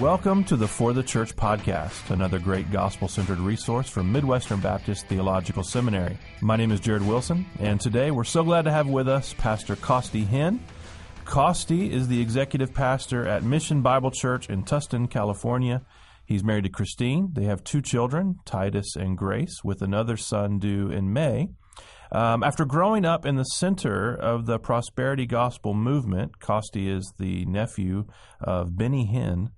Welcome to the For the Church podcast, another great gospel centered resource from Midwestern Baptist Theological Seminary. My name is Jared Wilson, and today we're so glad to have with us Pastor Costi Hinn. Costi is the executive pastor at Mission Bible Church in Tustin, California. He's married to Christine. They have two children, Titus and Grace, with another son due in May. Um, after growing up in the center of the prosperity gospel movement, Costi is the nephew of Benny Hinn.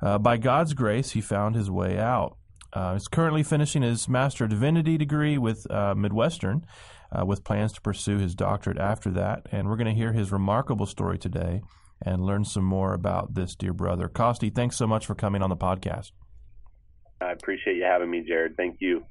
Uh, by God's grace, he found his way out. Uh, he's currently finishing his Master of Divinity degree with uh, Midwestern, uh, with plans to pursue his doctorate after that. And we're going to hear his remarkable story today and learn some more about this dear brother. Costi, thanks so much for coming on the podcast. I appreciate you having me, Jared. Thank you.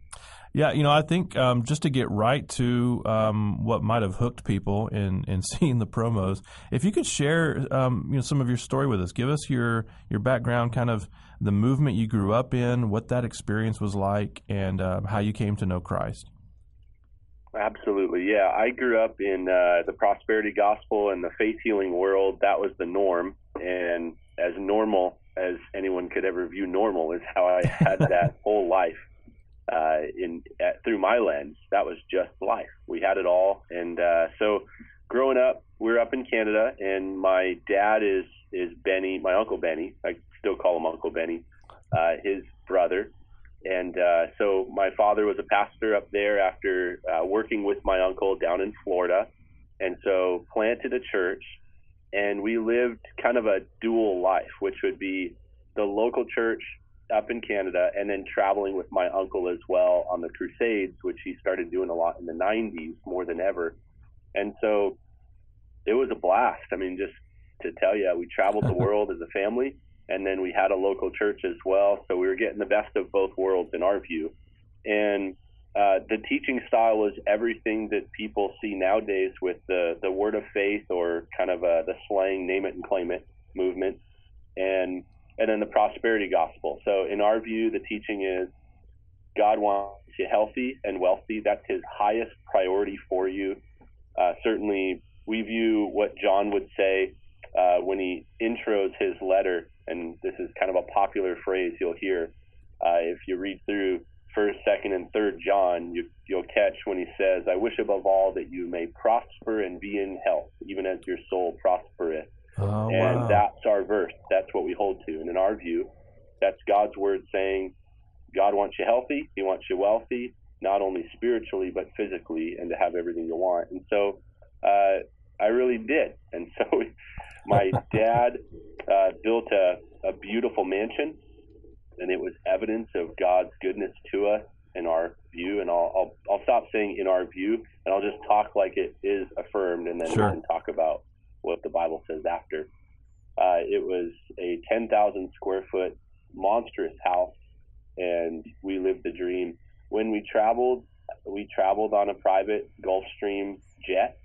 Yeah, you know, I think um, just to get right to um, what might have hooked people in, in seeing the promos, if you could share, um, you know, some of your story with us, give us your your background, kind of the movement you grew up in, what that experience was like, and uh, how you came to know Christ. Absolutely, yeah. I grew up in uh, the prosperity gospel and the faith healing world. That was the norm, and as normal as anyone could ever view normal is how I had that whole life uh, in at, through my lens, that was just life. We had it all, and uh, so growing up, we are up in Canada, and my dad is is Benny, my uncle Benny. I still call him Uncle Benny, uh, his brother. And uh, so my father was a pastor up there after uh, working with my uncle down in Florida, and so planted a church, and we lived kind of a dual life, which would be the local church up in Canada and then traveling with my uncle as well on the Crusades, which he started doing a lot in the 90s more than ever. And so it was a blast. I mean, just to tell you, we traveled the world as a family and then we had a local church as well. So we were getting the best of both worlds in our view. And uh, the teaching style was everything that people see nowadays with the, the word of faith or kind of uh, the slang name it and claim it movement. And and then the prosperity gospel. So, in our view, the teaching is God wants you healthy and wealthy. That's his highest priority for you. Uh, certainly, we view what John would say uh, when he intros his letter, and this is kind of a popular phrase you'll hear uh, if you read through First, Second, and Third John. You, you'll catch when he says, "I wish above all that you may prosper and be in health, even as your soul prospereth." Oh, and wow. that's our verse. That's what we hold to. And in our view, that's God's word saying God wants you healthy, He wants you wealthy, not only spiritually, but physically, and to have everything you want. And so uh, I really did. And so my dad uh, built a, a beautiful mansion, and it was evidence of God's goodness to us in our view. And I'll, I'll, I'll stop saying in our view, and I'll just talk like it is affirmed, and then Sure. we can talk about what the Bible says after. Uh, it was a 10,000 square foot monstrous house, and we lived the dream. When we traveled, we traveled on a private Gulfstream jet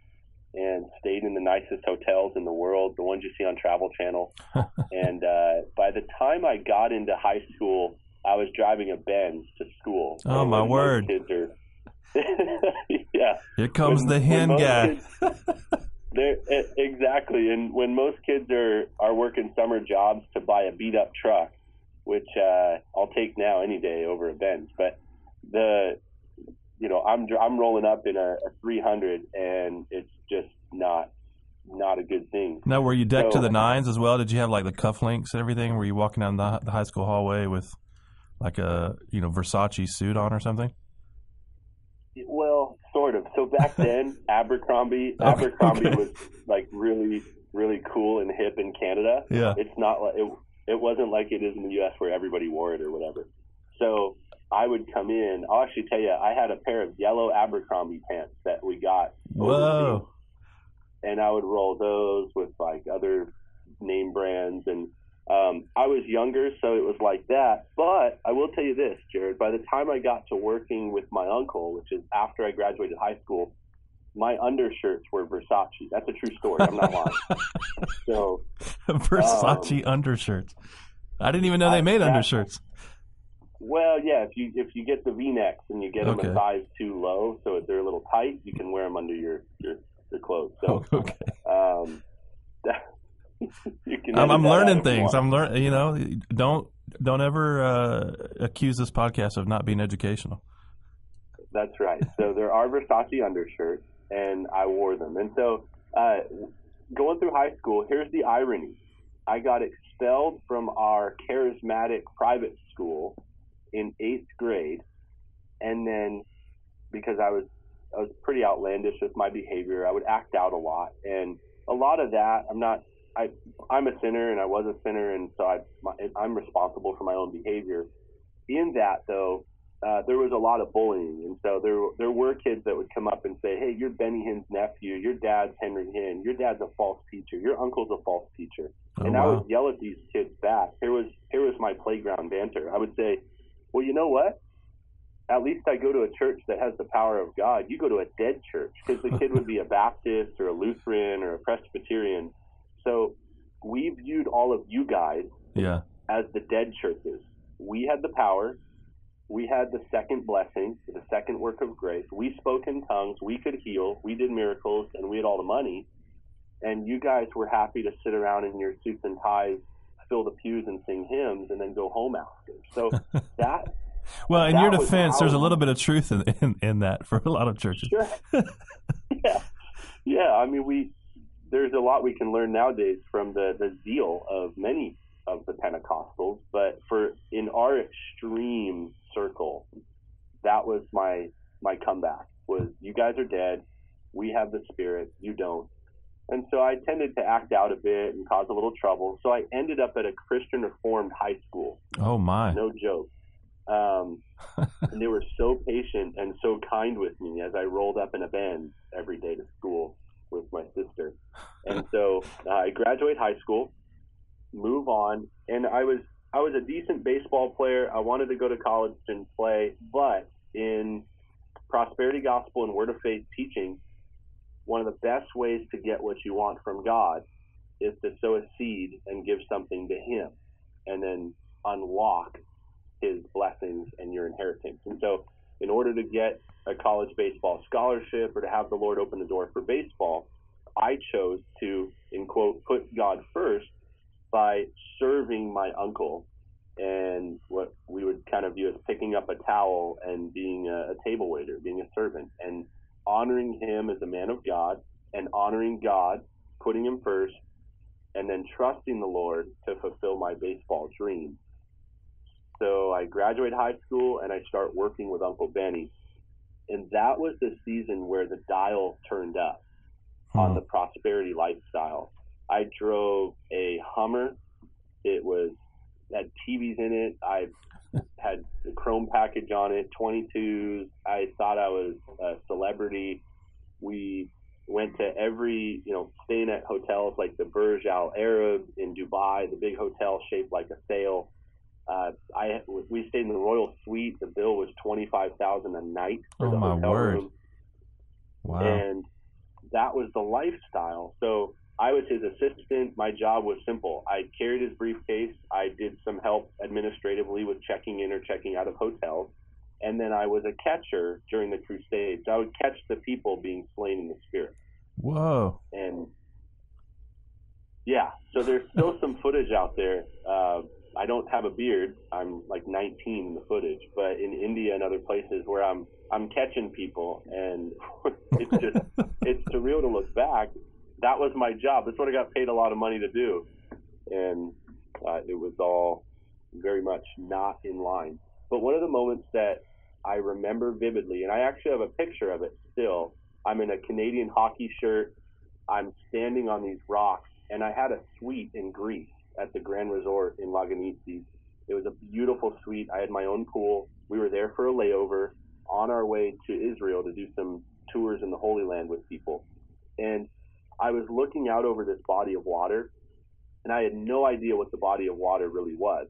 and stayed in the nicest hotels in the world, the ones you see on Travel Channel. and uh, by the time I got into high school, I was driving a Benz to school. Oh, my word. Kids are, yeah. Here comes When- the Hinn guy. kids- they're, e- exactly, and when most kids are are working summer jobs to buy a beat up truck, which uh, I'll take now any day over a Benz, but the you know I'm I'm rolling up in a, a 300 and it's just not not a good thing. Now, were you decked to the nines as well? Did you have like the cufflinks and everything? Were you walking down the, the high school hallway with like a you know Versace suit on or something? Well, sort of. So back then, Abercrombie Abercrombie okay. was like really really cool and hip in Canada. Yeah. It's not like it. It wasn't like it is in the U.S. where everybody wore it or whatever. So I would come in. I'll actually tell you, I had a pair of yellow Abercrombie pants that we got. Whoa. overseas, And I would roll those with like other name brands and. Um, I was younger, so it was like that. But I will tell you this, Jared. By the time I got to working with my uncle, which is after I graduated high school, my undershirts were Versace. That's a true story. I'm not lying. So Versace undershirts. I didn't even know they I- made that- undershirts. Well, yeah. If you if you get the V-necks and you get them Okay. a size too low, so if they're a little tight, you can wear them under your your, your clothes. So okay. um, that, you can I'm, I'm learning things. I'm learning. You know, don't don't ever uh, accuse this podcast of not being educational. That's right. So there are Versace undershirts, and I wore them. And so uh, going through high school, here's the irony: I got expelled from our charismatic private school in eighth grade, and then because I was I was pretty outlandish with my behavior, I would act out a lot, and a lot of that I'm not I I'm a sinner and I was a sinner, and so I I'm responsible for my own behavior. In that though, uh, there was a lot of bullying, and so there there were kids that would come up and say, "Hey, you're Benny Hinn's nephew. Your dad's Henry Hinn. Your dad's a false teacher. Your uncle's a false teacher." Oh, and wow. I would yell at these kids back. Here was here was my playground banter. I would say, "Well, you know what? At least I go to a church that has the power of God. You go to a dead church because the kid would be a Baptist or a Lutheran or a Presbyterian." So we viewed all of you guys yeah. as the dead churches. We had the power. We had the second blessing, the second work of grace. We spoke in tongues. We could heal. We did miracles, and we had all the money. And you guys were happy to sit around in your suits and ties, fill the pews, and sing hymns, and then go home after. So that. well, in your defense, there's a little bit of truth in, in, in that for a lot of churches. Sure. yeah, yeah. I mean, we there's a lot we can learn nowadays from the, the zeal of many of the Pentecostals, but for in our extreme circle, that was my my comeback was you guys are dead, we have the spirit, you don't. And so I tended to act out a bit and cause a little trouble. So I ended up at a Christian Reformed high school. Oh my. No joke. Um, and they were so patient and so kind with me as I rolled up in a Benz every day to school with my sister. And so uh, I graduate high school, move on, and I was I was a decent baseball player. I wanted to go to college and play, but in prosperity gospel and word of faith teaching, one of the best ways to get what you want from God is to sow a seed and give something to Him, and then unlock His blessings and your inheritance. And so, in order to get a college baseball scholarship or to have the Lord open the door for baseball, I chose to, in quote, put God first by serving my uncle and what we would kind of view as picking up a towel and being a, a table waiter, being a servant, and honoring him as a man of God and honoring God, putting him first, and then trusting the Lord to fulfill my baseball dream. So I graduate high school and I start working with Uncle Benny and that was the season where the dial turned up hmm. on the prosperity lifestyle. I drove a Hummer. It was had TVs in it. I had the chrome package on it, 22s. I thought I was a celebrity. We went to every, you know, staying at hotels like the Burj Al Arab in Dubai, the big hotel shaped like a sail. Uh, I we stayed in the Royal Suite. The bill was twenty five thousand a night for oh the my hotel word. room. Wow. And that was the lifestyle. So I was his assistant. My job was simple. I carried his briefcase. I did some help administratively with checking in or checking out of hotels. And then I was a catcher during the crusades. I would catch the people being slain in the spirit. Whoa. And yeah, so there's still some footage out there. Uh, I don't have a beard. I'm like 19 in the footage, but in India and other places where I'm I'm catching people, and it's just it's surreal to look back. That was my job. That's what I got paid a lot of money to do, and uh, it was all very much not in line. But one of the moments that I remember vividly, and I actually have a picture of it still. I'm in a Canadian hockey shirt. I'm standing on these rocks, and I had a suite in Greece at the Grand Resort in Lagonissi. It was a beautiful suite. I had my own pool. We were there for a layover on our way to Israel to do some tours in the Holy Land with people. And I was looking out over this body of water, and I had no idea what the body of water really was.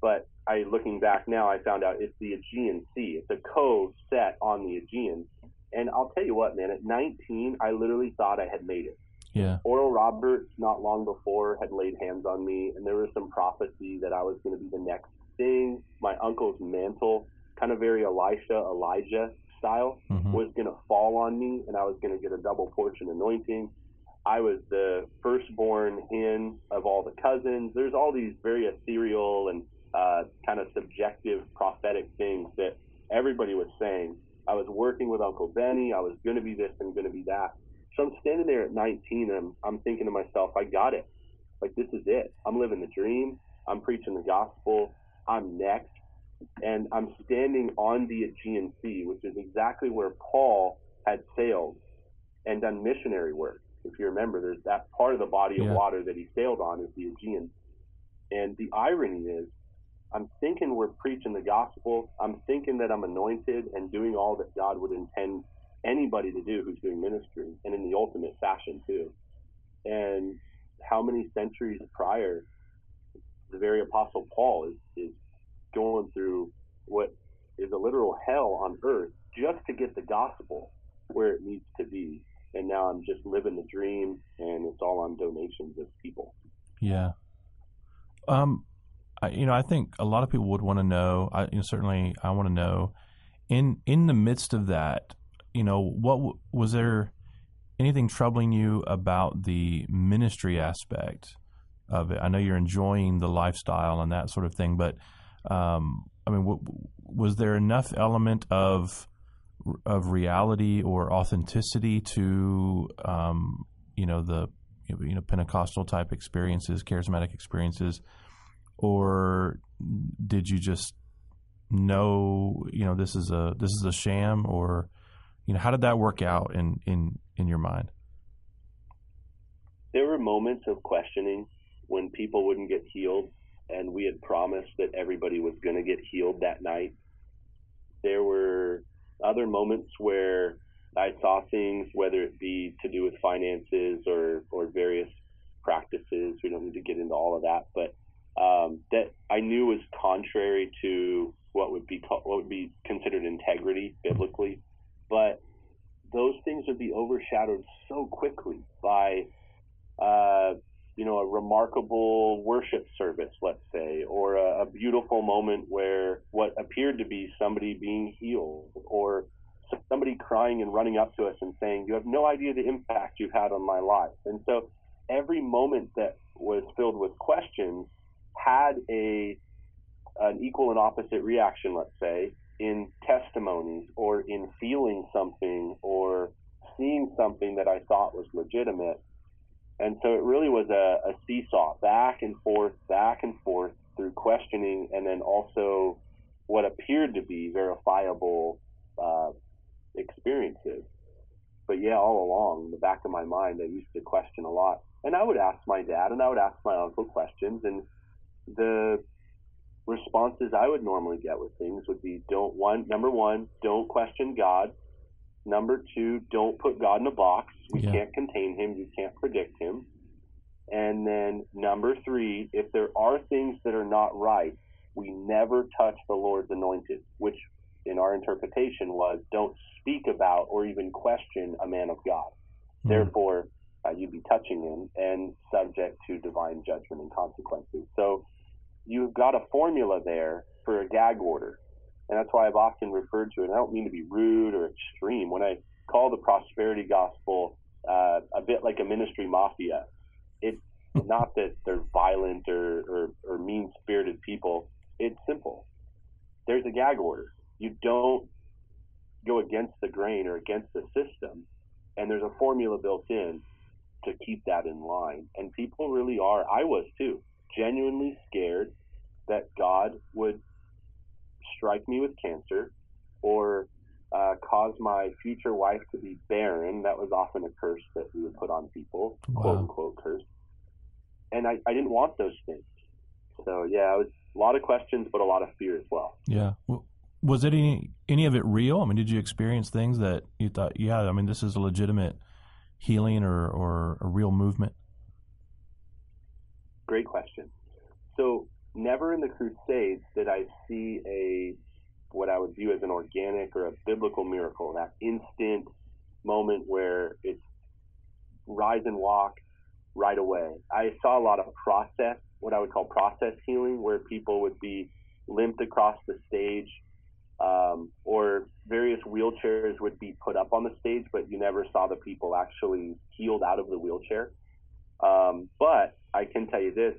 But I, looking back now, I found out it's the Aegean Sea. It's a cove set on the Aegean. And I'll tell you what, man, at 19, I literally thought I had made it. Yeah. Oral Roberts, not long before, had laid hands on me, and there was some prophecy that I was going to be the next thing. My uncle's mantle, kind of very Elisha, Elijah style, mm-hmm. was going to fall on me, and I was going to get a double portion anointing. I was the firstborn in of all the cousins. There's all these very ethereal and uh, kind of subjective prophetic things that everybody was saying. I was working with Uncle Benny. I was going to be this and going to be that. So I'm standing there at 19 and I'm, I'm thinking to myself, I got it. Like, this is it. I'm living the dream. I'm preaching the gospel. I'm next. And I'm standing on the Aegean Sea, which is exactly where Paul had sailed and done missionary work. If you remember, there's that part of the body of water that he sailed on is the Aegean. And the irony is, I'm thinking we're preaching the gospel. I'm thinking that I'm anointed and doing all that God would intend anybody to do who's doing ministry, and in the ultimate fashion too. And how many centuries prior, the very apostle Paul is, is going through what is a literal hell on earth just to get the gospel where it needs to be. And now I'm just living the dream, and it's all on donations of people. Yeah. Um, I, you know, I think a lot of people would want to know. I, you know, certainly, I want to know. In in the midst of that, you know, what was there anything troubling you about the ministry aspect of it? I know you're enjoying the lifestyle and that sort of thing, but um, I mean, was there enough element of of reality or authenticity to um, you know the you know Pentecostal type experiences, charismatic experiences, or did you just know you know this is a this is a sham, or you know how did that work out in in in your mind? There were moments of questioning when people wouldn't get healed, and we had promised that everybody was going to get healed that night. There were other moments where I saw things, whether it be to do with finances or, or various practices. We don't need to get into all of that, but um, that I knew was contrary to what would be what would be considered integrity biblically. But those things would be overshadowed so quickly by uh, you know, a remarkable worship service, let's say, or a, a, beautiful moment where what appeared to be somebody being healed, or somebody crying and running up to us and saying, You have no idea the impact you've had on my life. And so every moment that was filled with questions had a an equal and opposite reaction, let's say, in testimonies or in feeling something or seeing something that I thought was legitimate. And so it really was a, a, seesaw, back and forth, back and forth through questioning, and then also what appeared to be verifiable uh, experiences. But yeah, all along, in the back of my mind, I used to question a lot. And I would ask my dad and I would ask my uncle questions, and the responses I would normally get with things would be don't one number one, don't question God. Number two, don't put God in a box. We Yeah. can't contain him. You can't predict him. And then number three, if there are things that are not right, we never touch the Lord's anointed, which in our interpretation was don't speak about or even question a man of God. Mhm. Therefore, uh, you'd be touching him and subject to divine judgment and consequences. So you've got a formula there for a gag order. And that's why I've often referred to it. and I don't mean to be rude or extreme. When I call the prosperity gospel uh, a bit like a ministry mafia, it's not that they're violent or, or, or mean spirited people. It's simple. There's a gag order. You don't go against the grain or against the system. And there's a formula built in to keep that in line. And people really are, I was too, genuinely scared that God would strike me with cancer or uh, cause my future wife to be barren. That was often a curse that we would put on people, Wow. quote unquote curse. And I, I didn't want those things. So yeah, it was a lot of questions, but a lot of fear as well. Yeah. Was it any any of it real? I mean, did you experience things that you thought, yeah, I mean, this is a legitimate healing or or a real movement? Great question. So never in the Crusades did I see a what I would view as an organic or a biblical miracle, that instant moment where it's rise and walk right away. I saw a lot of process, what I would call process healing, where people would be limped across the stage um, or various wheelchairs would be put up on the stage, but you never saw the people actually healed out of the wheelchair. Um, but I can tell you this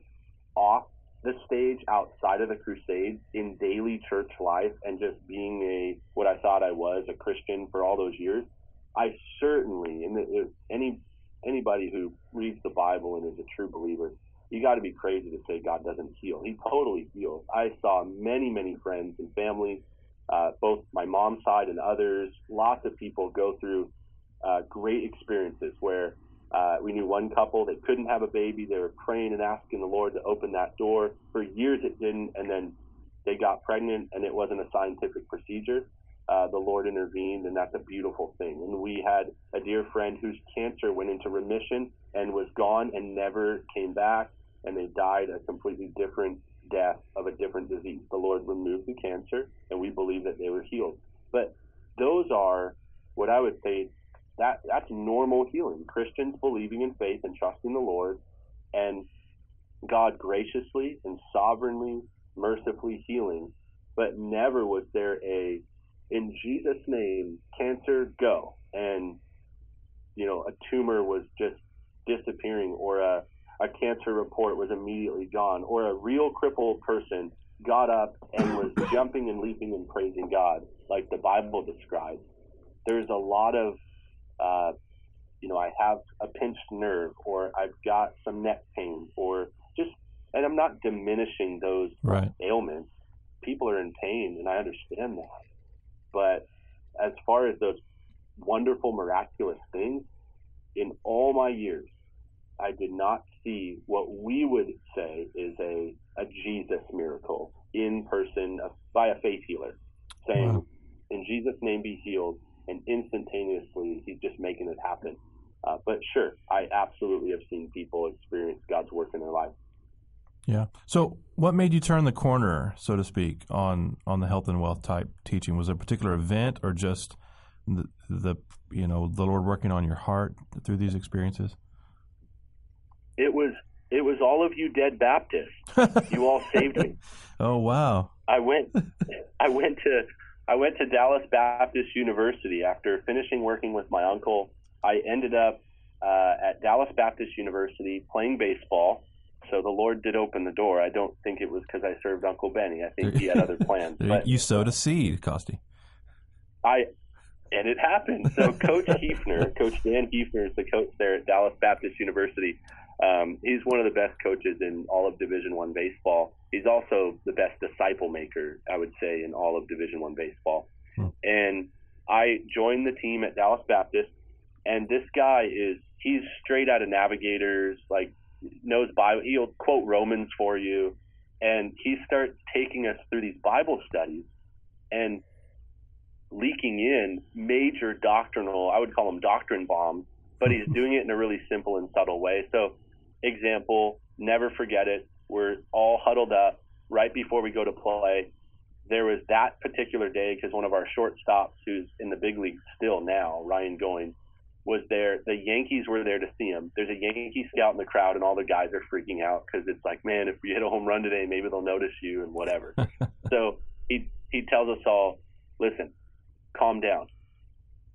off the stage, outside of the crusade, in daily church life, and just being a what I thought I was a Christian for all those years, I certainly, and any anybody who reads the Bible and is a true believer, you got to be crazy to say God doesn't heal. He totally heals. I saw many, many friends and family, uh, both my mom's side and others, lots of people go through uh, great experiences where uh, we knew one couple, they couldn't have a baby. They were praying and asking the Lord to open that door. For years it didn't, and then they got pregnant, and it wasn't a scientific procedure. Uh, the Lord intervened, and that's a beautiful thing. And we had a dear friend whose cancer went into remission and was gone and never came back and they died a completely different death of a different disease. The Lord removed the cancer, and we believe that they were healed. But those are what I would say that that's normal healing. Christians believing in faith and trusting the Lord, and God graciously and sovereignly, mercifully healing. But never was there a in Jesus' name, cancer go, and you know a tumor was just disappearing, or a a cancer report was immediately gone, or a real crippled person got up and was jumping and leaping and praising God, like the Bible describes. There's a lot of, uh, you know, I have a pinched nerve, or I've got some neck pain, or just, and I'm not diminishing those right. ailments. People are in pain, and I understand that. But as far as those wonderful, miraculous things, in all my years, I did not see what we would say is a, a Jesus miracle in person by a faith healer, saying, wow. In Jesus' name be healed, and instantaneously he's just making it happen. Uh, but sure, I absolutely have seen people experience God's work in their life. Yeah. So, what made you turn the corner, so to speak, on on the health and wealth type teaching? Was it a particular event, or just the, the you know the Lord working on your heart through these experiences? It was it was all of you dead Baptists. you all saved me. Oh wow! I went I went to I went to Dallas Baptist University after finishing working with my uncle. I ended up uh, at Dallas Baptist University playing baseball. So the Lord did open the door. I don't think it was because I served Uncle Benny. I think he had other plans. But you sowed a seed, Costi. I and it happened. So Coach Heefner, Coach Dan Heefner is the coach there at Dallas Baptist University. Um, he's one of the best coaches in all of Division One baseball. He's also the best disciple maker, I would say, in all of Division One baseball. Hmm. And I joined the team at Dallas Baptist, and this guy is he's straight out of Navigators, like knows Bible. He'll quote Romans for you, and he starts taking us through these Bible studies and leaking in major doctrinal, I would call them doctrine bombs, but he's doing it in a really simple and subtle way. So example, never forget it. We're all huddled up right before we go to play. There was that particular day because one of our shortstops, who's in the big league still now, Ryan Goins, was there. The Yankees were there to see him. There's a Yankee scout in the crowd, and all the guys are freaking out because it's like, man, if we hit a home run today, maybe they'll notice you and whatever. so he he tells us all, listen, calm down.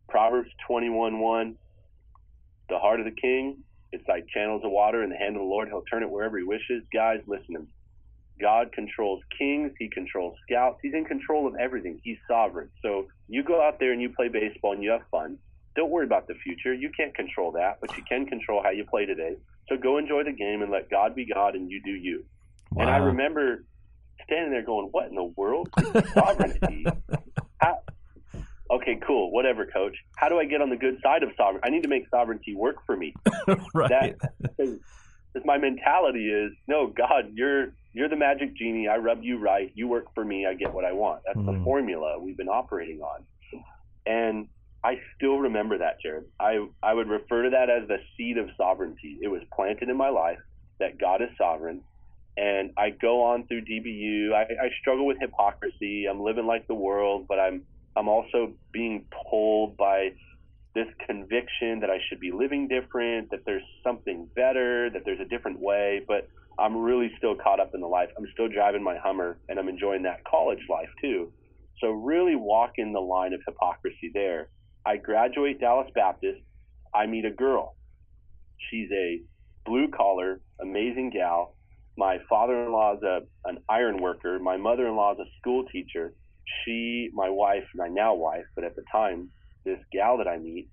Proverbs 21:1, the heart of the king it's like channels of water in the hand of the Lord. He'll turn it wherever he wishes. Guys, listen to me. God controls kings. He controls scouts. He's in control of everything. He's sovereign. So you go out there and you play baseball and you have fun. Don't worry about the future. You can't control that, but you can control how you play today. So go enjoy the game and let God be God and you do you. Wow. And I remember standing there going, "What in the world? Sovereignty? okay, cool, whatever, coach. How do I get on the good side of sovereignty? I need to make sovereignty work for me. right. That, my mentality is, no, God, you're you're the magic genie. I rub you right. You work for me. I get what I want. That's mm. the hmm. formula we've been operating on. And I still remember that, Jared. I I would refer to that as the seed of sovereignty. It was planted in my life that God is sovereign. And I go on through DBU. I, I struggle with hypocrisy. I'm living like the world, but I'm I'm also being pulled by this conviction that I should be living different, that there's something better, that there's a different way, but I'm really still caught up in the life. I'm still driving my Hummer and I'm enjoying that college life too. So really walk in the line of hypocrisy there. I graduate Dallas Baptist. I meet a girl. She's a blue collar, amazing gal. My father in law is a, an iron worker. My mother in law is a school teacher. She, my wife, my now wife, but at the time, this gal that I meet,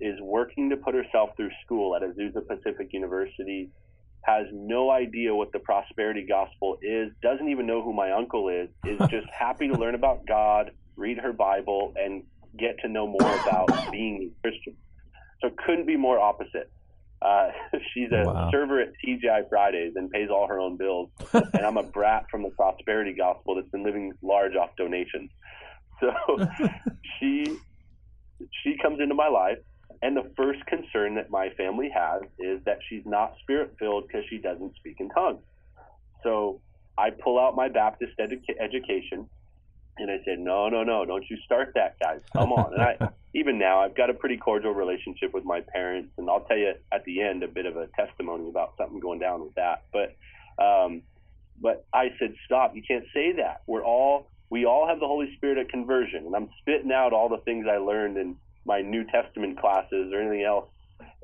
is working to put herself through school at Azusa Pacific University, has no idea what the prosperity gospel is, doesn't even know who my uncle is, is just happy to learn about God, read her Bible, and get to know more about being a Christian. So couldn't be more opposite. Uh, she's a wow. server at TGI Fridays and pays all her own bills, and I'm a brat from the prosperity gospel that's been living large off donations. So she she comes into my life and the first concern that my family has is that she's not spirit filled because she doesn't speak in tongues. So I pull out my Baptist edu- education and I said, no, no, no, don't you start that, guys. Come on. And I, even now, I've got a pretty cordial relationship with my parents, and I'll tell you at the end a bit of a testimony about something going down with that. But, um, but I said, stop. You can't say that. We're all, we all have the Holy Spirit at conversion, and I'm spitting out all the things I learned in my New Testament classes or anything else.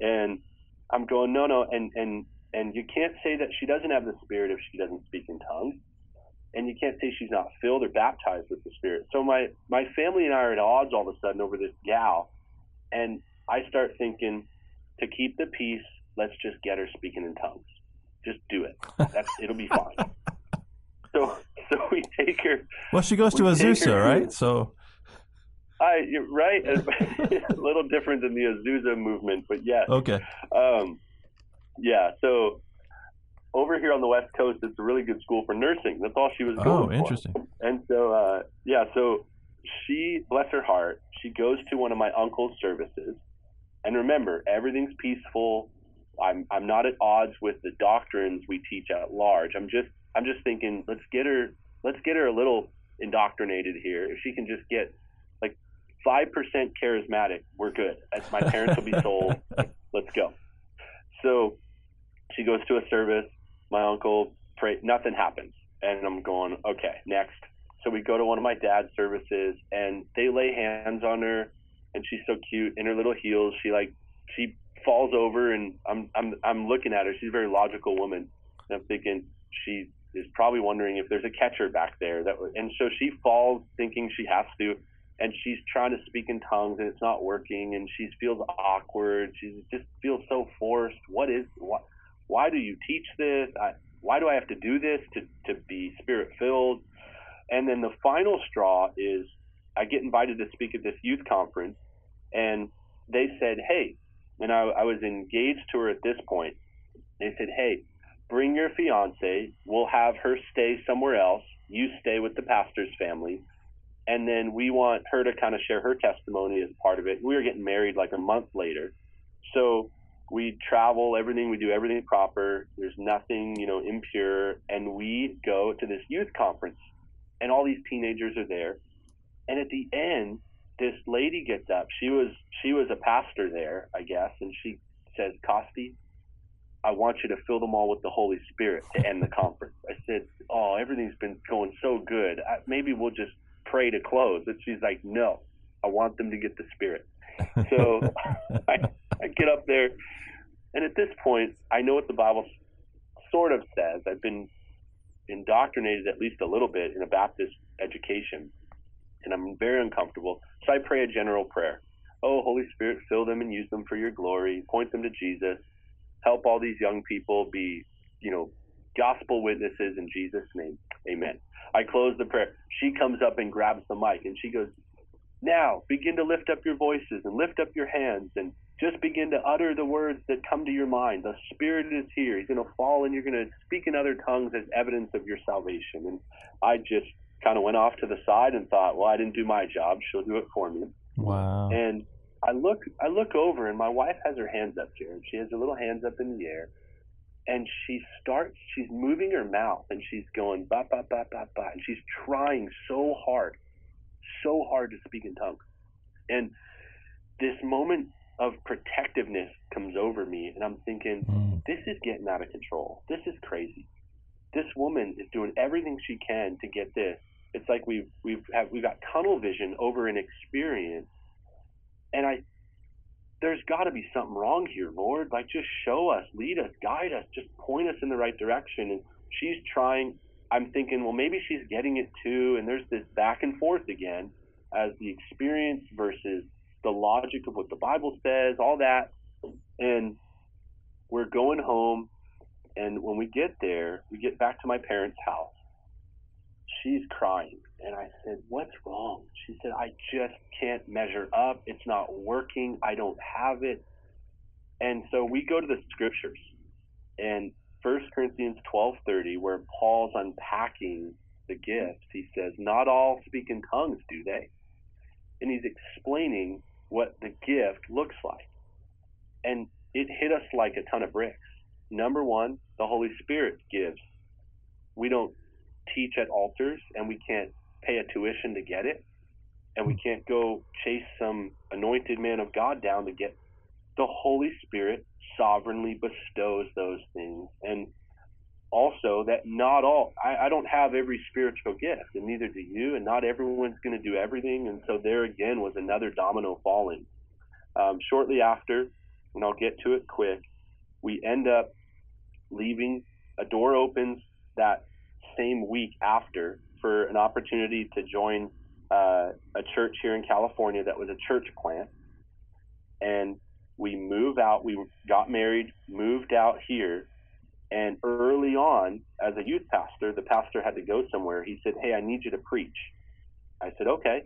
And I'm going, no, no, and and and you can't say that she doesn't have the Spirit if she doesn't speak in tongues, and you can't say she's not filled or baptized with the Spirit. So my my family and I are at odds all of a sudden over this gal, and I start thinking, to keep the peace, let's just get her speaking in tongues. Just do it. That's it'll be fine. so so we take her. Well, she goes to Azusa, right? So I right, a little different than the Azusa movement, but yes. Okay. Um, yeah. So over here on the West Coast, it's a really good school for nursing. That's all she was oh, going for. Oh, interesting. And so, uh, yeah. So she, bless her heart, she goes to one of my uncle's services, and remember, everything's peaceful. I'm I'm not at odds with the doctrines we teach at large. I'm just I'm just thinking, let's get her let's get her a little indoctrinated here. If she can just get like five percent charismatic, we're good. As my parents will be sold. Let's go. So she goes to a service. My uncle pray. Nothing happens, and I'm going okay next. So we go to one of my dad's services, and they lay hands on her, and she's so cute in her little heels. She like she falls over, and I'm I'm I'm looking at her. She's a very logical woman, and I'm thinking she is probably wondering if there's a catcher back there that and so she falls thinking she has to and she's trying to speak in tongues and it's not working and she feels awkward she just feels so forced what is what why do you teach this? I, why do i have to do this to, to be spirit filled and then the final straw is i get invited to speak at this youth conference and they said hey and I, I was engaged to her at this point. They said hey bring your fiance. We'll have her stay somewhere else. You stay with the pastor's family. And then we want her to kind of share her testimony as part of it. We were getting married like a month later, so we travel everything, we do everything proper. There's nothing you know impure, and we go to this youth conference, and all these teenagers are there, and at the end, this lady gets up. She was she was a pastor there, I guess, and she says, "Costi, I want you to fill them all with the Holy Spirit to end the conference. I said, Oh, everything's been going so good. I, maybe we'll just pray to close. And she's like, no, I want them to get the Spirit. So I, I get up there, and at this point, I know what the Bible sort of says. I've been indoctrinated at least a little bit in a Baptist education, and I'm very uncomfortable. So I pray a general prayer. Oh, Holy Spirit, fill them and use them for your glory. Point them to Jesus. Help all these young people be, you know, gospel witnesses in Jesus' name. Amen. I close the prayer. She comes up and grabs the mic and she goes, Now begin to lift up your voices and lift up your hands and just begin to utter the words that come to your mind. The Spirit is here. He's going to fall and you're going to speak in other tongues as evidence of your salvation. And I just kind of went off to the side and thought, Well, I didn't do my job. She'll do it for me. Wow. And I look I look over and my wife has her hands up, Jared. She has her little hands up in the air and she starts she's moving her mouth and she's going ba ba ba ba ba and she's trying so hard so hard to speak in tongues and this moment of protectiveness comes over me and i'm thinking mm. this is getting out of control this is crazy this woman is doing everything she can to get this it's like we've we've have, we've got tunnel vision over an experience, and I there's got to be something wrong here, Lord. Like just show us, lead us, guide us, just point us in the right direction. And she's trying. I'm thinking, well, maybe she's getting it too. And there's this back and forth again as the experience versus the logic of what the Bible says, all that. And we're going home. And when we get there, we get back to my parents' house. She's crying. And I said, What's wrong? She said, I just can't measure up. It's not working. I don't have it. And so we go to the scriptures. And 1 Corinthians 12:30 where Paul's unpacking the gifts, he says, "Not all speak in tongues, do they?" And he's explaining what the gift looks like. And it hit us like a ton of bricks. Number 1, the Holy Spirit gives. We don't teach at altars and we can't pay a tuition to get it. And we hmm. can't go chase some anointed man of God down to get the Holy Spirit sovereignly bestows those things. And also that not all I, I don't have every spiritual gift and neither do you and not everyone's going to do everything and so there again was another domino falling. Um, shortly after and i'll get to it quick we end up leaving a door opens that same week after for an opportunity to join uh, a church here in california that was a church plant. And we move out we got married moved out here and early on, as a youth pastor, the pastor had to go somewhere. He said, Hey, I need you to preach. I said, Okay.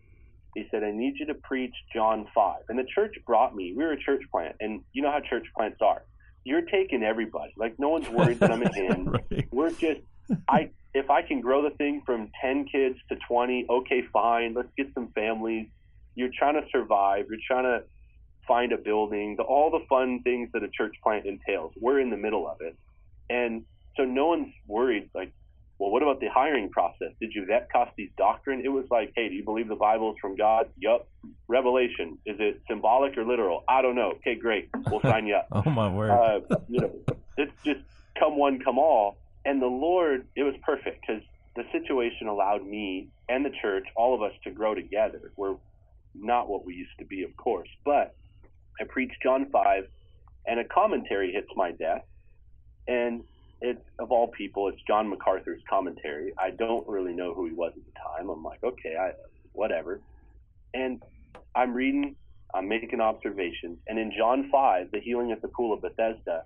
He said, I need you to preach John 5. And the church brought me, we were a church plant, and you know how church plants are. You're taking everybody. Like, no one's worried that I'm a in. right. We're just, I, if I can grow the thing from 10 kids to 20, okay, fine. Let's get some families. You're trying to survive. You're trying to find a building, the, all the fun things that a church plant entails. We're in the middle of it. And so no one's worried, like, well, what about the hiring process? Did you vet Costi's doctrine? It was like, hey, do you believe the Bible is from God? Yup. Revelation, is it symbolic or literal? I don't know. Okay, great. We'll sign you up. oh, my word. Uh, you know, it's just come one, come all. And the Lord, it was perfect because the situation allowed me and the church, all of us, to grow together. We're not what we used to be, of course. But I preached John 5, and a commentary hits my desk and it's of all people, it's John MacArthur's commentary. I don't really know who he was at the time. I'm like, okay, I whatever. And I'm reading, I'm making observations, and in John five, the healing at the pool of Bethesda,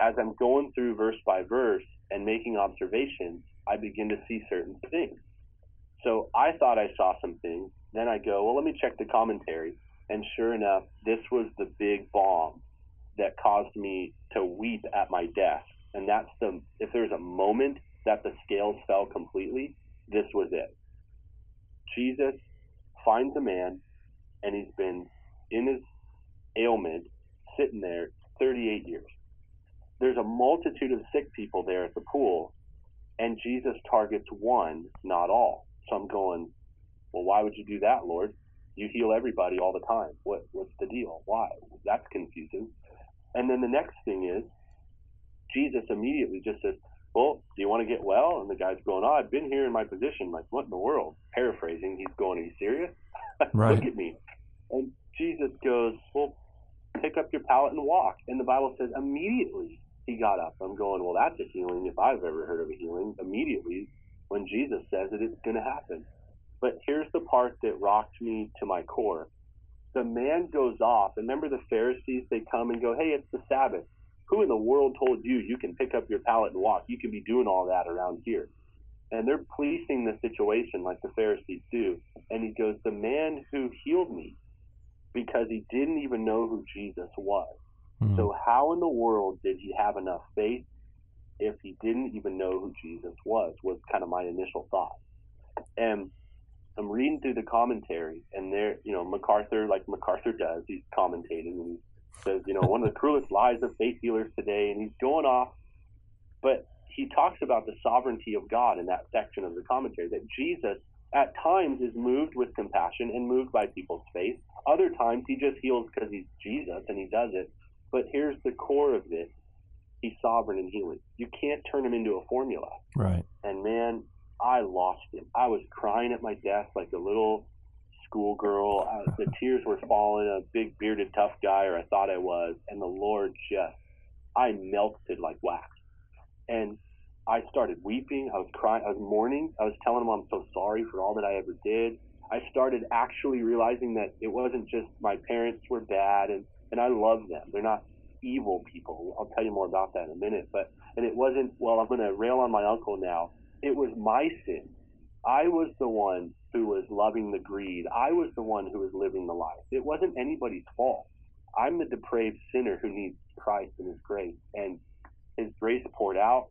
as I'm going through verse by verse and making observations, I begin to see certain things. So I thought I saw some things. Then I go, well, let me check the commentary. And sure enough, this was the big bomb that caused me to weep at my desk. And that's the, if there's a moment that the scales fell completely, this was it. Jesus finds a man, and he's been in his ailment, sitting there 38 years. There's a multitude of sick people there at the pool, and Jesus targets one, not all. So I'm going, well, why would you do that, Lord? You heal everybody all the time. What what's the deal? Why? That's confusing. And then the next thing is, Jesus immediately just says, Well, do you want to get well? And the guy's going, Oh, I've been here in my position. Like, what in the world? Paraphrasing, he's going, Are you serious? Right. Look at me. And Jesus goes, Well, pick up your pallet and walk. And the Bible says, Immediately he got up. I'm going, Well, that's a healing if I've ever heard of a healing. Immediately, when Jesus says it, it's going to happen. But here's the part that rocked me to my core the man goes off. And remember the Pharisees? They come and go, hey, it's the Sabbath. Who in the world told you you can pick up your pallet and walk? You can be doing all that around here. And they're policing the situation like the Pharisees do. And he goes, the man who healed me, because he didn't even know who Jesus was. Mm-hmm. So how in the world did he have enough faith if he didn't even know who Jesus was? Was kind of my initial thought. And I'm reading through the commentary, and there, you know, MacArthur, like MacArthur does, he's commentating and he says, you know, one of the cruelest lies of faith healers today, and he's going off, but he talks about the sovereignty of God in that section of the commentary, that Jesus at times is moved with compassion and moved by people's faith. Other times he just heals because he's Jesus and he does it. But here's the core of it. He's sovereign in healing. You can't turn him into a formula. Right. And man, I lost it. I was crying at my desk like a little schoolgirl. The tears were falling. A big bearded tough guy, or I thought I was, and the Lord just, I melted like wax, and I started weeping. I was crying. I was mourning. I was telling him I'm so sorry for all that I ever did. I started actually realizing that it wasn't just my parents were bad, and and I love them. They're not evil people. I'll tell you more about that in a minute. But and it wasn't well. I'm going to rail on my uncle now. It was my sin. I was the one who was loving the greed. I was the one who was living the life. It wasn't anybody's fault. I'm the depraved sinner who needs Christ and His grace, and His grace poured out.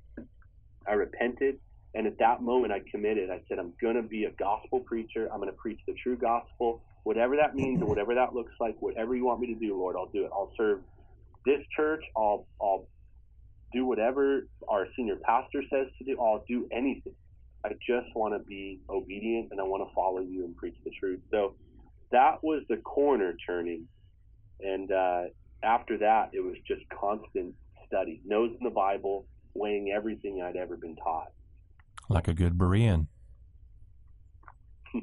I repented, and at that moment, I committed. I said, I'm going to be a gospel preacher. I'm going to preach the true gospel, whatever that means, or whatever that looks like. Whatever you want me to do, Lord, I'll do it. I'll serve this church. I'll I'll do whatever our senior pastor says to do. I'll do anything. I just want to be obedient and I want to follow you and preach the truth. So that was the corner turning. And uh, after that, it was just constant study, nose in the Bible, weighing everything I'd ever been taught. Like a good Berean.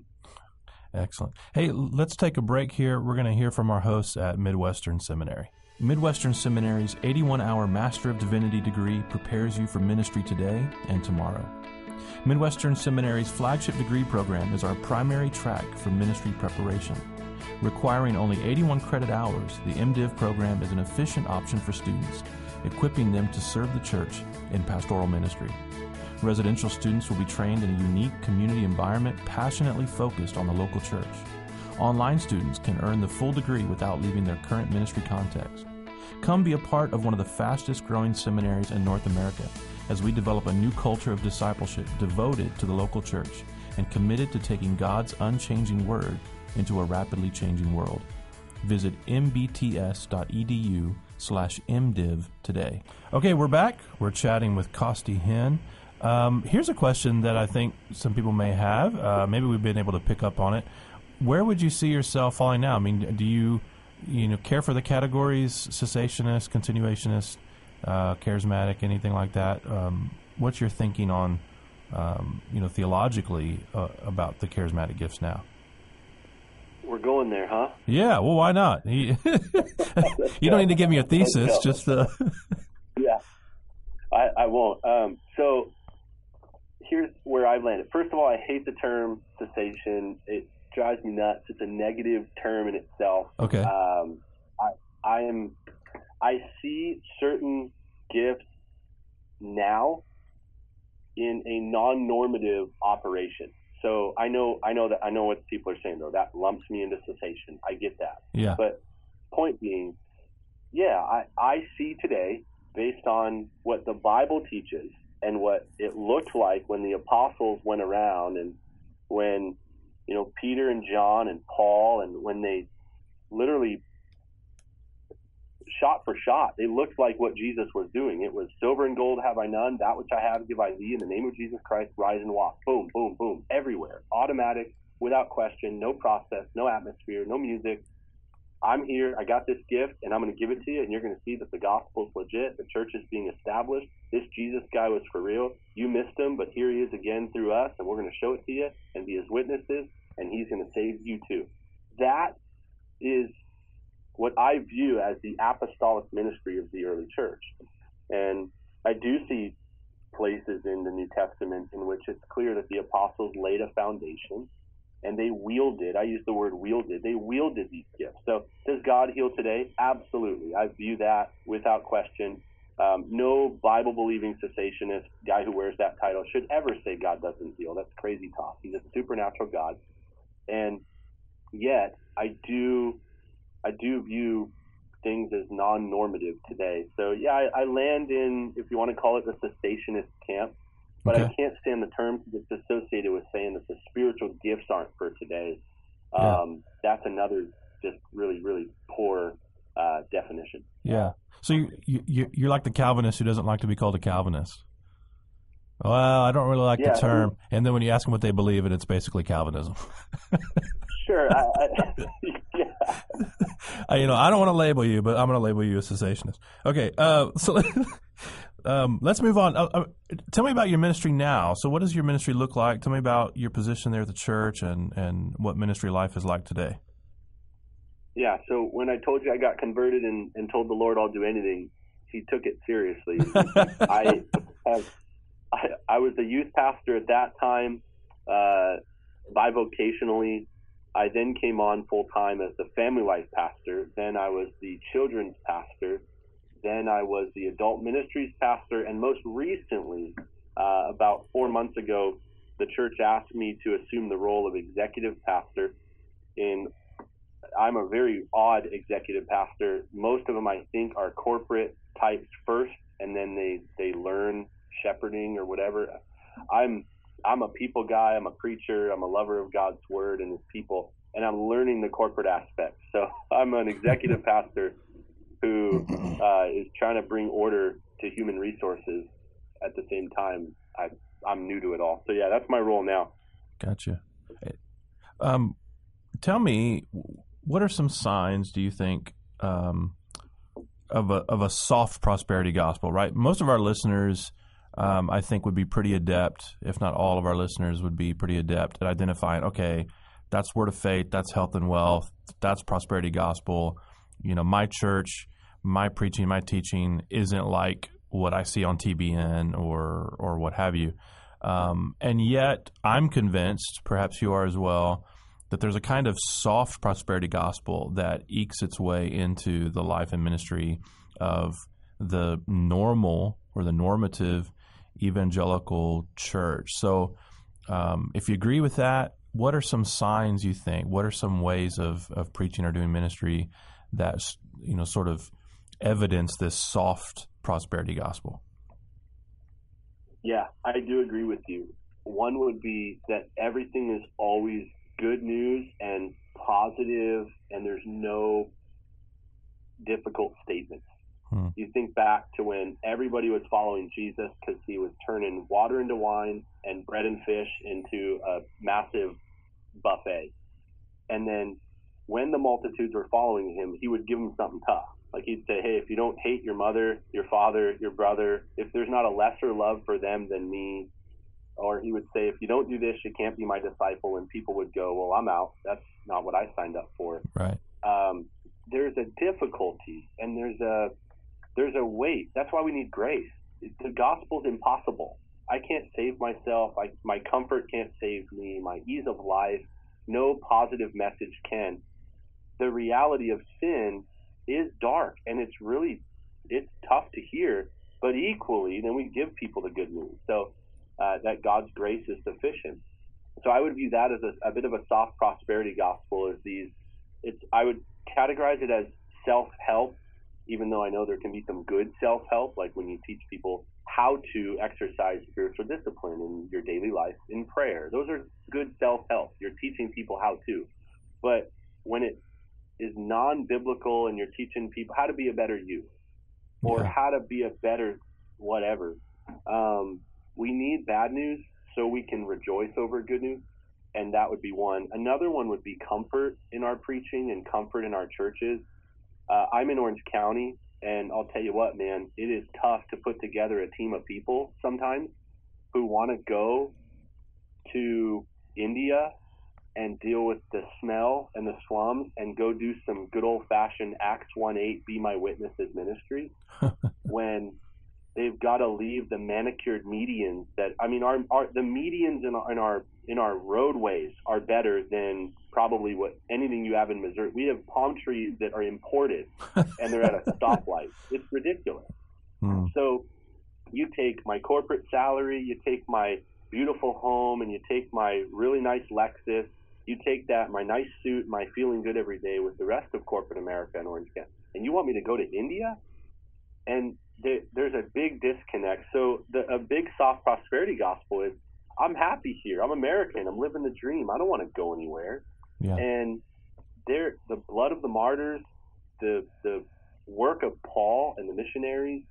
Excellent. Hey, let's take a break here. We're going to hear from our hosts at Midwestern Seminary. Midwestern Seminary's 81 hour Master of Divinity degree prepares you for ministry today and tomorrow. Midwestern Seminary's flagship degree program is our primary track for ministry preparation. Requiring only 81 credit hours, the MDiv program is an efficient option for students, equipping them to serve the church in pastoral ministry. Residential students will be trained in a unique community environment passionately focused on the local church. Online students can earn the full degree without leaving their current ministry context. Come be a part of one of the fastest growing seminaries in North America as we develop a new culture of discipleship devoted to the local church and committed to taking God's unchanging word into a rapidly changing world. Visit mbts.edu slash mdiv today. Okay, we're back. We're chatting with Costi Hinn. Um, here's a question that I think some people may have. Uh, maybe we've been able to pick up on it. Where would you see yourself falling now? I mean, do you you know care for the categories cessationist, continuationist, uh, charismatic, anything like that? Um, what's your thinking on um, you know theologically uh, about the charismatic gifts now? We're going there, huh? Yeah. Well, why not? you don't need to give me a thesis. Just uh... yeah, I, I won't. Um, so here's where I've landed. First of all, I hate the term cessation. It drives me nuts. It's a negative term in itself. Okay. Um, I, I am. I see certain gifts now in a non-normative operation. So I know, I know that I know what people are saying though. That lumps me into cessation. I get that. Yeah. But point being, yeah, I, I see today, based on what the Bible teaches and what it looked like when the apostles went around and when you know Peter and John and Paul and when they literally shot for shot they looked like what Jesus was doing. It was silver and gold have I none that which I have give I thee in the name of Jesus Christ rise and walk. Boom boom boom. Everywhere. Automatic without question no process no atmosphere no music. I'm here, I got this gift, and I'm going to give it to you, and you're going to see that the gospel is legit, the church is being established. This Jesus guy was for real. You missed him, but here he is again through us, and we're going to show it to you and be his witnesses, and he's going to save you too. That is what I view as the apostolic ministry of the early church. And I do see places in the New Testament in which it's clear that the apostles laid a foundation and they wielded, I use the word wielded, they wielded these gifts. So does God heal today? Absolutely. I view that without question. Um, no Bible believing cessationist guy who wears that title should ever say God doesn't heal. That's crazy talk. He's a supernatural God. And yet I do I do view things as non normative today. So yeah, I, I land in if you want to call it the cessationist camp. But okay. I can't stand the term that's associated with saying that the spiritual gifts aren't for today. Um, yeah. That's another just really, really poor uh, definition. Yeah. So you, you, you're like the Calvinist who doesn't like to be called a Calvinist. Well, I don't really like yeah, the term. And then when you ask them what they believe in, it's basically Calvinism. sure. I, I, yeah. I, you know, I don't want to label you, but I'm going to label you a cessationist. Okay. Uh, so Um, let's move on. Uh, uh, tell me about your ministry now. So, what does your ministry look like? Tell me about your position there at the church and, and what ministry life is like today. Yeah. So, when I told you I got converted and, and told the Lord I'll do anything, He took it seriously. I have, I, I was a youth pastor at that time, uh, bivocationally. I then came on full time as the family life pastor. Then I was the children's pastor then I was the adult ministries pastor, and most recently, uh, about four months ago, the church asked me to assume the role of executive pastor. And I'm a very odd executive pastor. Most of them, I think, are corporate types first, and then they they learn shepherding or whatever. I'm I'm a people guy. I'm a preacher. I'm a lover of God's word and His people, and I'm learning the corporate aspects. So I'm an executive pastor who uh, is trying to bring order to human resources at the same time. I, I'm new to it all. So, yeah, that's my role now. Gotcha. Um, tell me, what are some signs, do you think, um, of, a, of a soft prosperity gospel, right? Most of our listeners. Um, I think would be pretty adept, if not all of our listeners would be pretty adept at identifying. Okay, that's word of faith, that's health and wealth, that's prosperity gospel you know, my church, my preaching, my teaching isn't like what I see on TBN or or what have you. Um, and yet, I'm convinced, perhaps you are as well, that there's a kind of soft prosperity gospel that ekes its way into the life and ministry of the normal or the normative evangelical church. So, um, if you agree with that, what are some signs you think? What are some ways of, of preaching or doing ministry that you know sort of evidence this soft prosperity gospel. Yeah, I do agree with you. One would be that everything is always good news and positive, and there's no difficult statements. Hmm. You think back to when everybody was following Jesus because he was turning water into wine and bread and fish into a massive buffet. And then when the multitudes were following him, he would give them something tough. Like he'd say, Hey, if you don't hate your mother, your father, your brother, if there's not a lesser love for them than me, or he would say, If you don't do this, you can't be my disciple. And people would go, Well, I'm out. That's not what I signed up for. Right. Um, there's a difficulty and there's a there's a weight. That's why we need grace. The gospel's impossible. I can't save myself. I, my comfort can't save me. My ease of life, no positive message can the reality of sin is dark and it's really it's tough to hear but equally then we give people the good news so uh, that god's grace is sufficient so i would view that as a, a bit of a soft prosperity gospel as these it's i would categorize it as self-help even though i know there can be some good self-help like when you teach people how to exercise spiritual discipline in your daily life in prayer. Those are good self-help. You're teaching people how to. But when it is non-biblical and you're teaching people how to be a better you or yeah. how to be a better whatever um, we need bad news so we can rejoice over good news. And that would be one. Another one would be comfort in our preaching and comfort in our churches uh, i'm in orange county and i'll tell you what man it is tough to put together a team of people sometimes who want to go to india and deal with the smell and the slums and go do some good old fashioned Acts 1 8, be my witnesses ministry when they've got to leave the manicured medians that, I mean, our, our the medians in our, in our, in our roadways are better than probably what anything you have in Missouri. We have palm trees that are imported and they're at a stoplight. It's ridiculous. Hmm. So you take my corporate salary, you take my beautiful home, and you take my really nice Lexus you take that, my nice suit, my feeling good every day with the rest of corporate America and Orange County, and you want me to go to India? And there's a big disconnect. So the, a big soft prosperity gospel is, I'm happy here. I'm American. I'm living the dream. I don't want to go anywhere. Yeah. And there, the blood of the martyrs, the the work of Paul and the missionaries,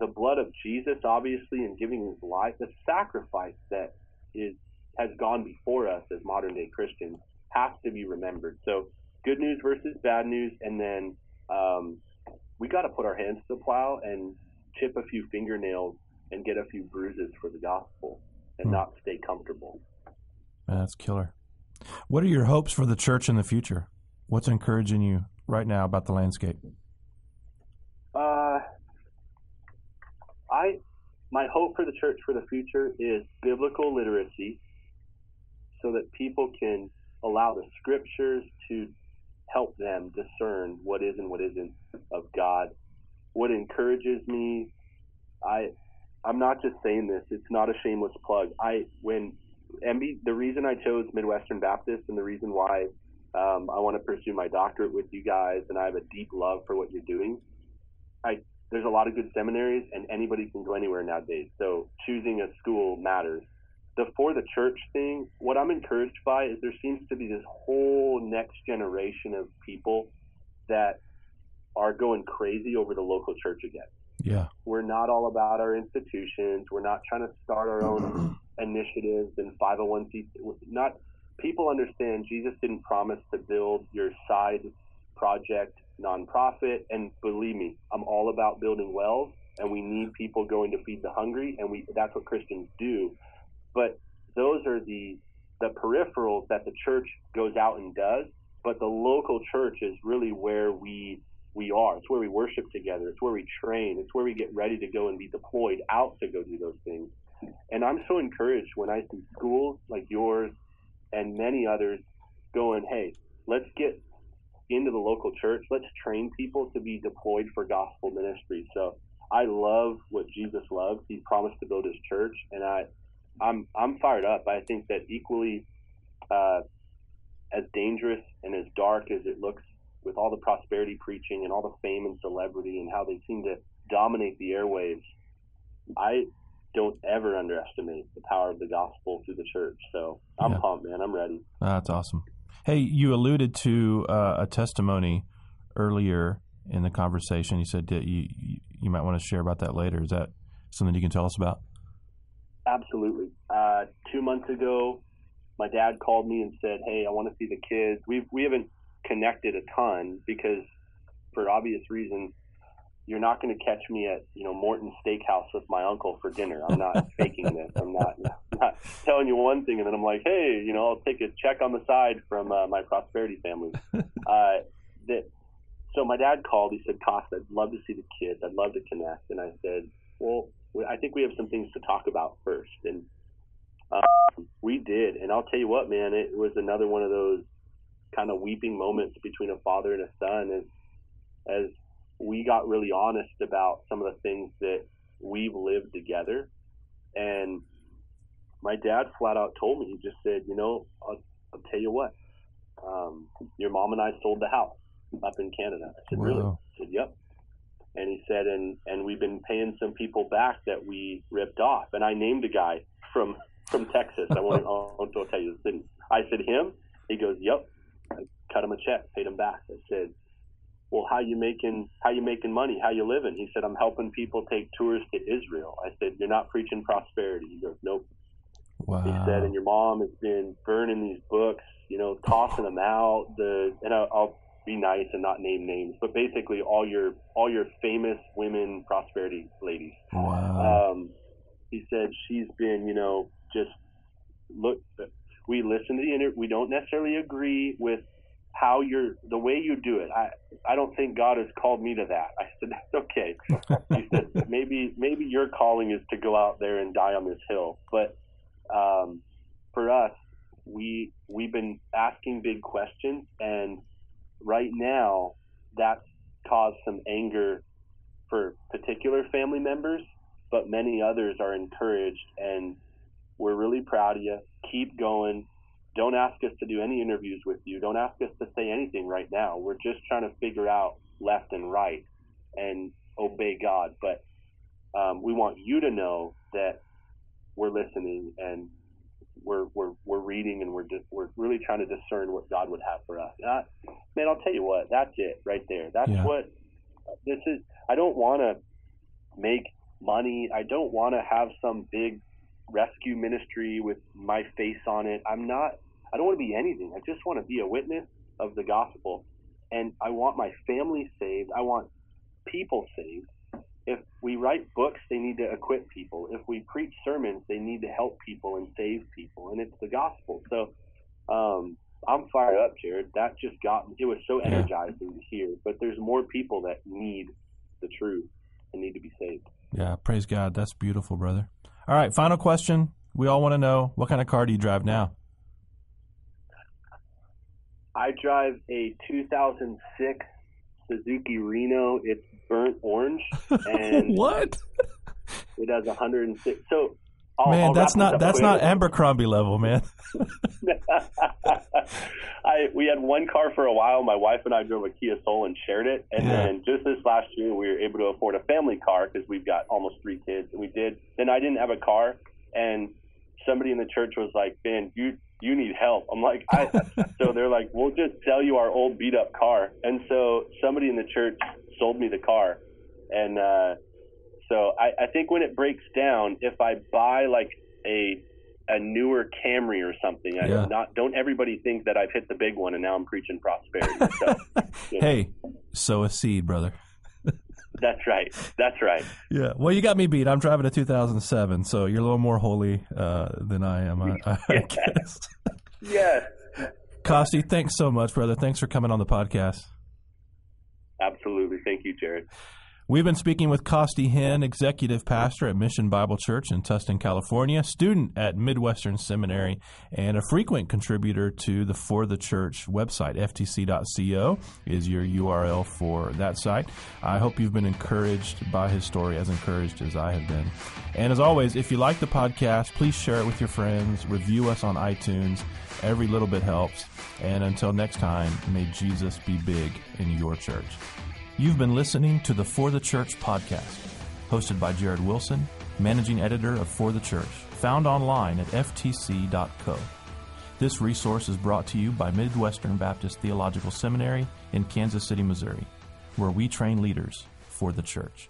the blood of Jesus, obviously, in giving his life, the sacrifice that is has gone before us as modern day Christians has to be remembered. So good news versus bad news, and then um, we got to put our hands to the plow and chip a few fingernails and get a few bruises for the gospel and Hmm. not stay comfortable. That's killer. What are your hopes for the church in the future? What's encouraging you right now about the landscape? Uh, I my hope for the church for the future is biblical literacy, so that people can allow the scriptures to help them discern what is and what isn't of God. What encourages me, I I'm not just saying this. It's not a shameless plug. I when MB the reason I chose Midwestern Baptist and the reason why um, I want to pursue my doctorate with you guys and I have a deep love for what you're doing. I there's a lot of good seminaries and anybody can go anywhere nowadays. So choosing a school matters. The for the church thing, what I'm encouraged by is there seems to be this whole next generation of people that are going crazy over the local church again. Yeah. We're not all about our institutions. We're not trying to start our own initiatives and 501c. Not people understand Jesus didn't promise to build your side project nonprofit. And believe me, I'm all about building wells, and we need people going to feed the hungry, and we that's what Christians do. But those are the the peripherals that the church goes out and does. But the local church is really where we we are. It's where we worship together. It's where we train. It's where we get ready to go and be deployed out to go do those things. And I'm so encouraged when I see schools like yours and many others going, hey, let's get into the local church. Let's train people to be deployed for gospel ministry. So I love what Jesus loves. He promised to build his church, and I, I'm I'm fired up. I think that equally uh, as dangerous and as dark as it looks with all the prosperity preaching and all the fame and celebrity and how they seem to dominate the airwaves, I don't ever underestimate the power of the gospel through the church. So I'm Yeah. pumped, man. I'm ready. Ah, That's awesome. Hey, you alluded to uh, a testimony earlier in the conversation. You said that you you might want to share about that later. Is that something you can tell us about? Absolutely. Uh, two months ago, my dad called me and said, "Hey, I want to see the kids." We've we haven't connected a ton because, for obvious reasons, you're not going to catch me at you know Morton Steakhouse with my uncle for dinner. I'm not faking this. I'm not not telling you one thing and then I'm like, hey, you know, I'll take a check on the side from uh, my prosperity family. uh, that so my dad called. He said, Costa, I'd love to see the kids. I'd love to connect. And I said, well, we- I think we have some things to talk about first. And um, we did. And I'll tell you what, man, it was another one of those kind of weeping moments between a father and a son as as we got really honest about some of the things that we've lived together. And my dad flat out told me, he just said, you know, I'll, I'll tell you what, um, your mom and I sold the house up in Canada. I said, really? Wow. I said, yep. And he said, and, and we've been paying some people back that we ripped off. And I named a guy from, from Texas. I won't, I won't I'll tell you the city. I said, him? He goes, yep. I cut him a check, paid him back. I said, well, how you making how you making money? How you living? He said, I'm helping people take tours to Israel. I said, you're not preaching prosperity. He goes, nope. Wow. He said, and your mom has been burning these books, you know, tossing them out. The and I'll, I'll be nice and not name names, but basically all your all your famous women prosperity ladies. wow. Um, he said she's been, you know, just look. We listen to the interview. We don't necessarily agree with how you're the way you do it. I I don't think God has called me to that. I said that's okay. he said maybe maybe your calling is to go out there and die on this hill, but um, for us, we we've been asking big questions, and right now that's caused some anger for particular family members, but many others are encouraged, and we're really proud of you. Keep going. Don't ask us to do any interviews with you. Don't ask us to say anything right now. We're just trying to figure out left and right and obey God. But um, we want you to know that we're listening and we're we're we're reading and we're just we're really trying to discern what God would have for us. And I, man, I'll tell you what, that's it right there. That's Yeah. what this is. I don't want to make money. I don't want to have some big rescue ministry with my face on it. I'm not. I don't want to be anything. I just want to be a witness of the gospel, and I want my family saved. I want people saved, if we write books, they need to equip people. If we preach sermons, they need to help people and save people, and it's the gospel. So um, I'm fired up, Jared. That just got it was so energizing to hear. But there's more people that need the truth and need to be saved. Yeah, praise God. That's beautiful, brother. All right, final question. We all want to know what kind of car do you drive now? I drive a 2006 Suzuki Reno. It's burnt orange, and what? It has 106. So, I'll, man, I'll that's not that's not Abercrombie level, man. I we had one car for a while. My wife and I drove a Kia Soul and shared it, and Yeah. then just this last year we were able to afford a family car because we've got almost three kids, and we did. Then I didn't have a car, and somebody in the church was like, "Ben, you you need help." I'm like, I. so they're like, "We'll just sell you our old beat up car," and so somebody in the church sold me the car, and uh, so I, I think when it breaks down, if I buy like a a newer Camry or something, I Yeah. not don't everybody think that I've hit the big one and now I'm preaching prosperity. So Yeah. Hey, sow a seed, brother. that's right, that's right. Yeah. Well, you got me beat. I'm driving a 2007, so you're a little more holy uh, than I am, I, I guess. Yes, Costi, thanks so much, brother. Thanks for coming on the podcast. absolutely. Thank you, Jared. We've been speaking with Costi Hinn, executive pastor at Mission Bible Church in Tustin, California, student at Midwestern Seminary, and a frequent contributor to the For the Church website. FTC.co is your URL for that site. I hope you've been encouraged by his story, as encouraged as I have been. And as always, if you like the podcast, please share it with your friends, review us on iTunes. Every little bit helps. And until next time, may Jesus be big in your church. You've been listening to the For the Church podcast, hosted by Jared Wilson, managing editor of For the Church, found online at ftc.co. This resource is brought to you by Midwestern Baptist Theological Seminary in Kansas City, Missouri, where we train leaders for the church.